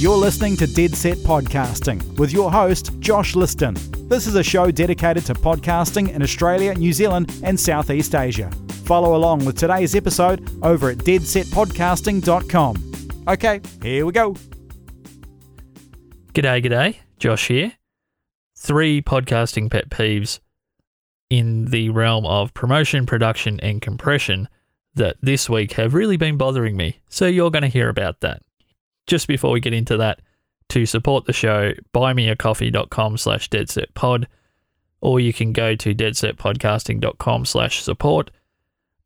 You're listening to Dead Set Podcasting with your host, Josh Cliston. This is a show dedicated to podcasting in Australia, New Zealand, and Southeast Asia. Follow along with today's episode over at deadsetpodcasting.com. Okay, here we go. G'day, g'day. Josh here. Three podcasting pet peeves in the realm of promotion, production, and compression that this week have really been bothering me. So you're going to hear about that. Just before we get into that, to support the show, buymeacoffee.com slash deadsetpod, or you can go to deadsetpodcasting.com slash support,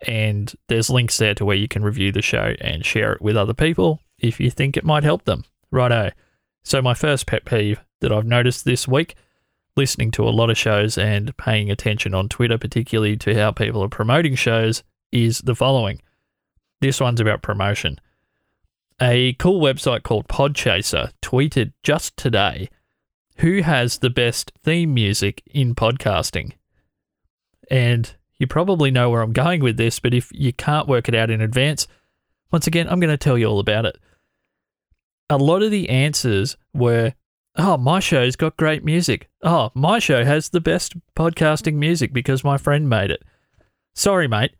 and there's links there to where you can review the show and share it with other people if you think it might help them. Righto. So my first pet peeve that I've noticed this week, listening to a lot of shows and paying attention on Twitter, particularly to how people are promoting shows, is the following. This one's about promotion. A cool website called Podchaser tweeted just today who has the best theme music in podcasting. And you probably know where I'm going with this, but if you can't work it out in advance, once again, I'm going to tell you all about it. A lot of the answers were, oh, my show's got great music. Oh, my show has the best podcasting music because my friend made it. Sorry, mate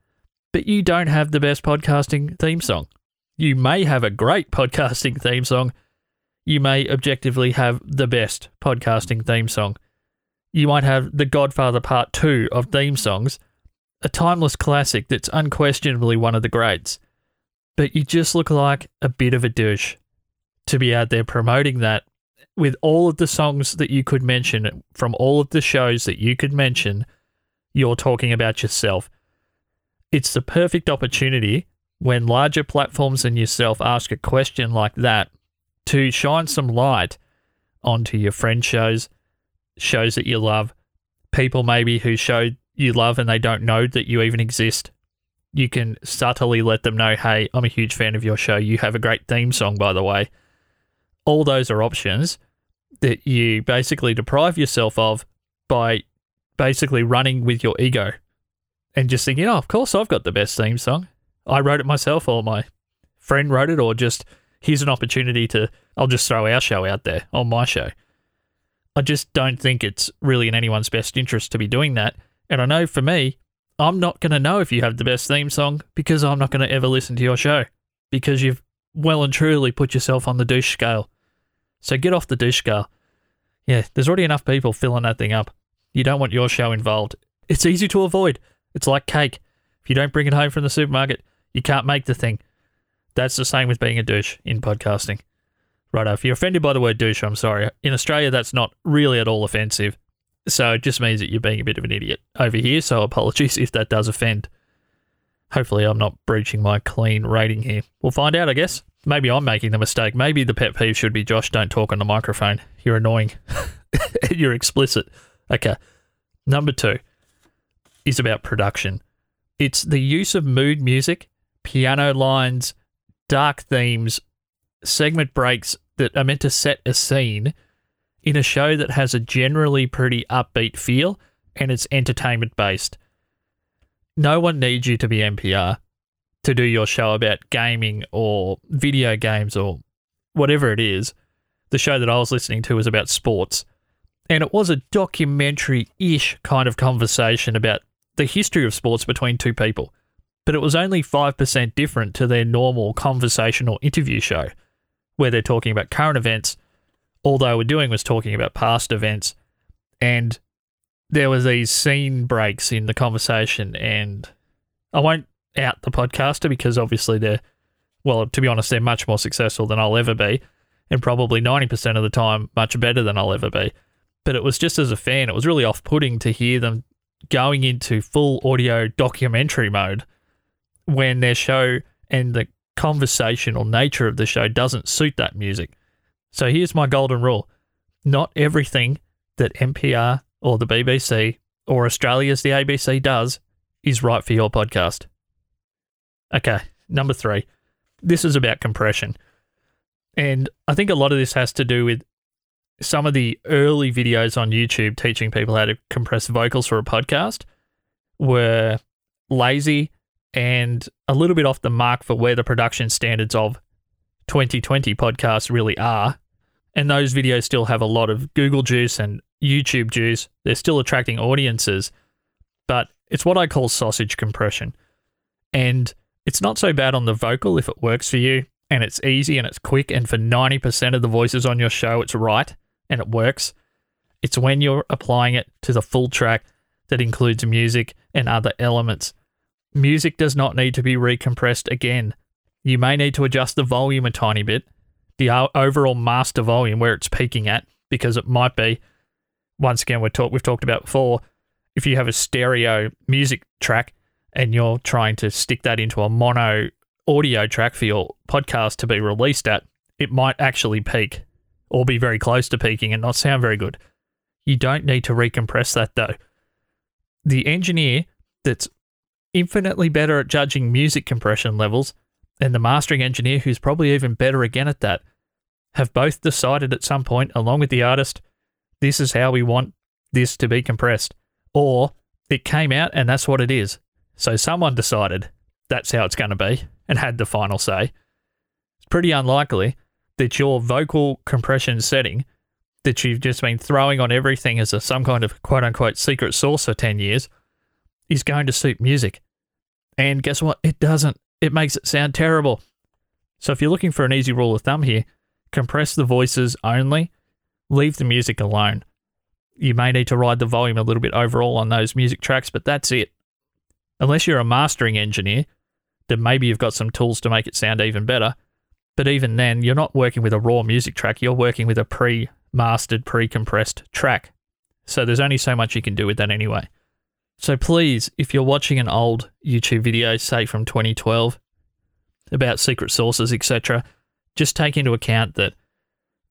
but you don't have the best podcasting theme song. You may have a great podcasting theme song. You may objectively have the best podcasting theme song. You might have The Godfather Part 2 of theme songs, a timeless classic that's unquestionably one of the greats. But you just look like a bit of a douche to be out there promoting that with all of the songs that you could mention from all of the shows that you could mention. You're talking about yourself. It's the perfect opportunity when larger platforms and yourself ask a question like that to shine some light onto your friend shows, shows that you love, people maybe who show you love and they don't know that you even exist. You can subtly let them know, hey, I'm a huge fan of your show. You have a great theme song, by the way. All those are options that you basically deprive yourself of by basically running with your ego and just thinking, oh, of course I've got the best theme song. I wrote it myself, or my friend wrote it, or just here's an opportunity to, I'll just throw our show out there on my show. I just don't think it's really in anyone's best interest to be doing that. And I know for me, I'm not going to know if you have the best theme song because I'm not going to ever listen to your show because you've well and truly put yourself on the douche scale. So get off the douche scale. Yeah, there's already enough people filling that thing up. You don't want your show involved. It's easy to avoid. It's like cake. If you don't bring it home from the supermarket, you can't make the thing. That's the same with being a douche in podcasting. Right, if you're offended by the word douche, I'm sorry. In Australia, that's not really at all offensive. So it just means that you're being a bit of an idiot over here. So apologies if that does offend. Hopefully, I'm not breaching my clean rating here. We'll find out, I guess. Maybe I'm making the mistake. Maybe the pet peeve should be Josh, don't talk on the microphone. You're annoying. you're explicit. Okay. Number two is about production. It's the use of mood music, piano lines, dark themes, segment breaks that are meant to set a scene in a show that has a generally pretty upbeat feel and it's entertainment based. No one needs you to be NPR to do your show about gaming or video games or whatever it is. The show that I was listening to was about sports. And it was a documentary ish kind of conversation about the history of sports between two people, but it was only 5% different to their normal conversational interview show, where they're talking about current events. All they were doing was talking about past events, and there was these scene breaks in the conversation. And I won't out the podcaster because obviously they're, well, to be honest, they're much more successful than I'll ever be, and probably 90% of the time much better than I'll ever be. But it was just as a fan, it was really off putting to hear them going into full audio documentary mode when their show and the conversational nature of the show doesn't suit that music. So here's my golden rule not everything that NPR or the BBC or Australia's the ABC does is right for your podcast. Okay, number three. This is about compression. And I think a lot of this has to do with some of the early videos on YouTube teaching people how to compress vocals for a podcast were lazy and a little bit off the mark for where the production standards of 2020 podcasts really are And those videos still have a lot of Google juice and YouTube juice. They're still attracting audiences, but it's what I call sausage compression. And it's not so bad on the vocal if it works for you and it's easy and it's quick. And for 90% of the voices on your show, it's right and it works. It's when you're applying it to the full track that includes music and other elements. Music does not need to be recompressed again. You may need to adjust the volume a tiny bit, the overall master volume where it's peaking at, because it might be, once again, we're talk, we've talked about before, if you have a stereo music track and you're trying to stick that into a mono audio track for your podcast to be released at, it might actually peak or be very close to peaking and not sound very good. You don't need to recompress that though. The engineer that's infinitely better at judging music compression levels and the mastering engineer who's probably even better again at that have both decided at some point, along with the artist, this is how we want this to be compressed. Or it came out and that's what it is. So someone decided that's how it's going to be and had the final say. It's pretty unlikely that your vocal compression setting that you've just been throwing on everything as a, some kind of quote unquote secret sauce for 10 years is going to suit music. And guess what? It doesn't. It makes it sound terrible. So if you're looking for an easy rule of thumb here, compress the voices only, leave the music alone. You may need to ride the volume a little bit overall on those music tracks, but that's it. Unless you're a mastering engineer, then maybe you've got some tools to make it sound even better. But even then, you're not working with a raw music track, you're working with a pre mastered, pre compressed track. So there's only so much you can do with that anyway. So please, if you're watching an old YouTube video, say from 2012, about secret sauces, etc., just take into account that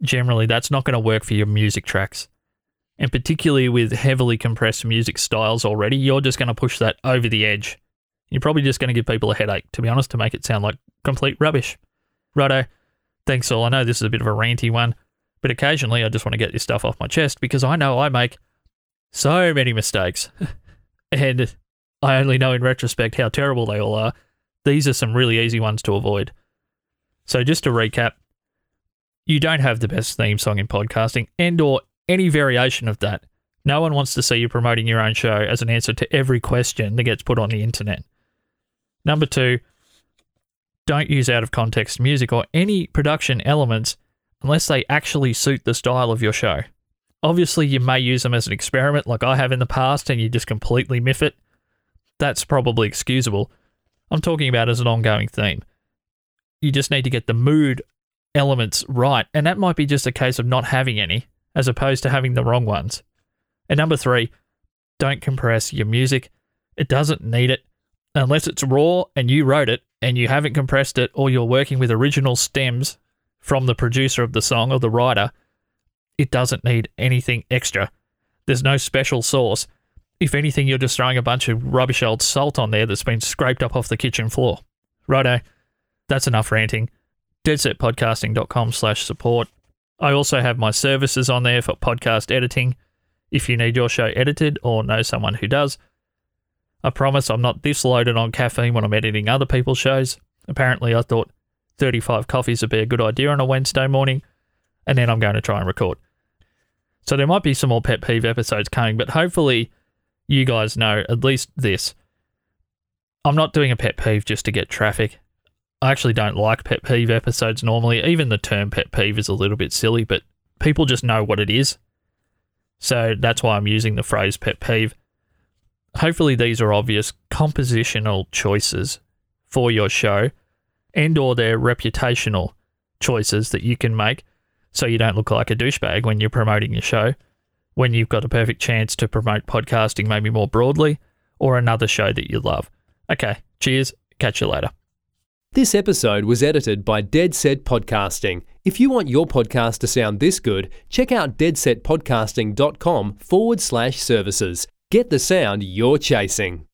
generally that's not going to work for your music tracks. And particularly with heavily compressed music styles already, you're just going to push that over the edge. You're probably just going to give people a headache, to be honest, to make it sound like complete rubbish. Righto. Thanks all. I know this is a bit of a ranty one, but occasionally I just want to get this stuff off my chest because I know I make so many mistakes. and I only know in retrospect how terrible they all are. These are some really easy ones to avoid. So just to recap, you don't have the best theme song in podcasting and or any variation of that. No one wants to see you promoting your own show as an answer to every question that gets put on the internet. Number 2, don't use out of context music or any production elements unless they actually suit the style of your show. Obviously, you may use them as an experiment like I have in the past and you just completely miff it. That's probably excusable. I'm talking about as an ongoing theme. You just need to get the mood elements right, and that might be just a case of not having any as opposed to having the wrong ones. And number three, don't compress your music. It doesn't need it unless it's raw and you wrote it and you haven't compressed it or you're working with original stems from the producer of the song or the writer it doesn't need anything extra. There's no special sauce. If anything, you're just throwing a bunch of rubbish old salt on there that's been scraped up off the kitchen floor. Righto, that's enough ranting. Deadsetpodcasting.com slash support. I also have my services on there for podcast editing. If you need your show edited or know someone who does, I promise I'm not this loaded on caffeine when I'm editing other people's shows. Apparently, I thought 35 coffees would be a good idea on a Wednesday morning and then I'm going to try and record. So there might be some more pet peeve episodes coming, but hopefully you guys know at least this. I'm not doing a pet peeve just to get traffic. I actually don't like pet peeve episodes normally. Even the term pet peeve is a little bit silly, but people just know what it is. So that's why I'm using the phrase pet peeve. Hopefully these are obvious compositional choices for your show and or they're reputational choices that you can make so you don't look like a douchebag when you're promoting your show, when you've got a perfect chance to promote podcasting maybe more broadly, or another show that you love. Okay, cheers. Catch you later. This episode was edited by Dead Set Podcasting. If you want your podcast to sound this good, check out deadsetpodcasting.com forward slash services. Get the sound you're chasing.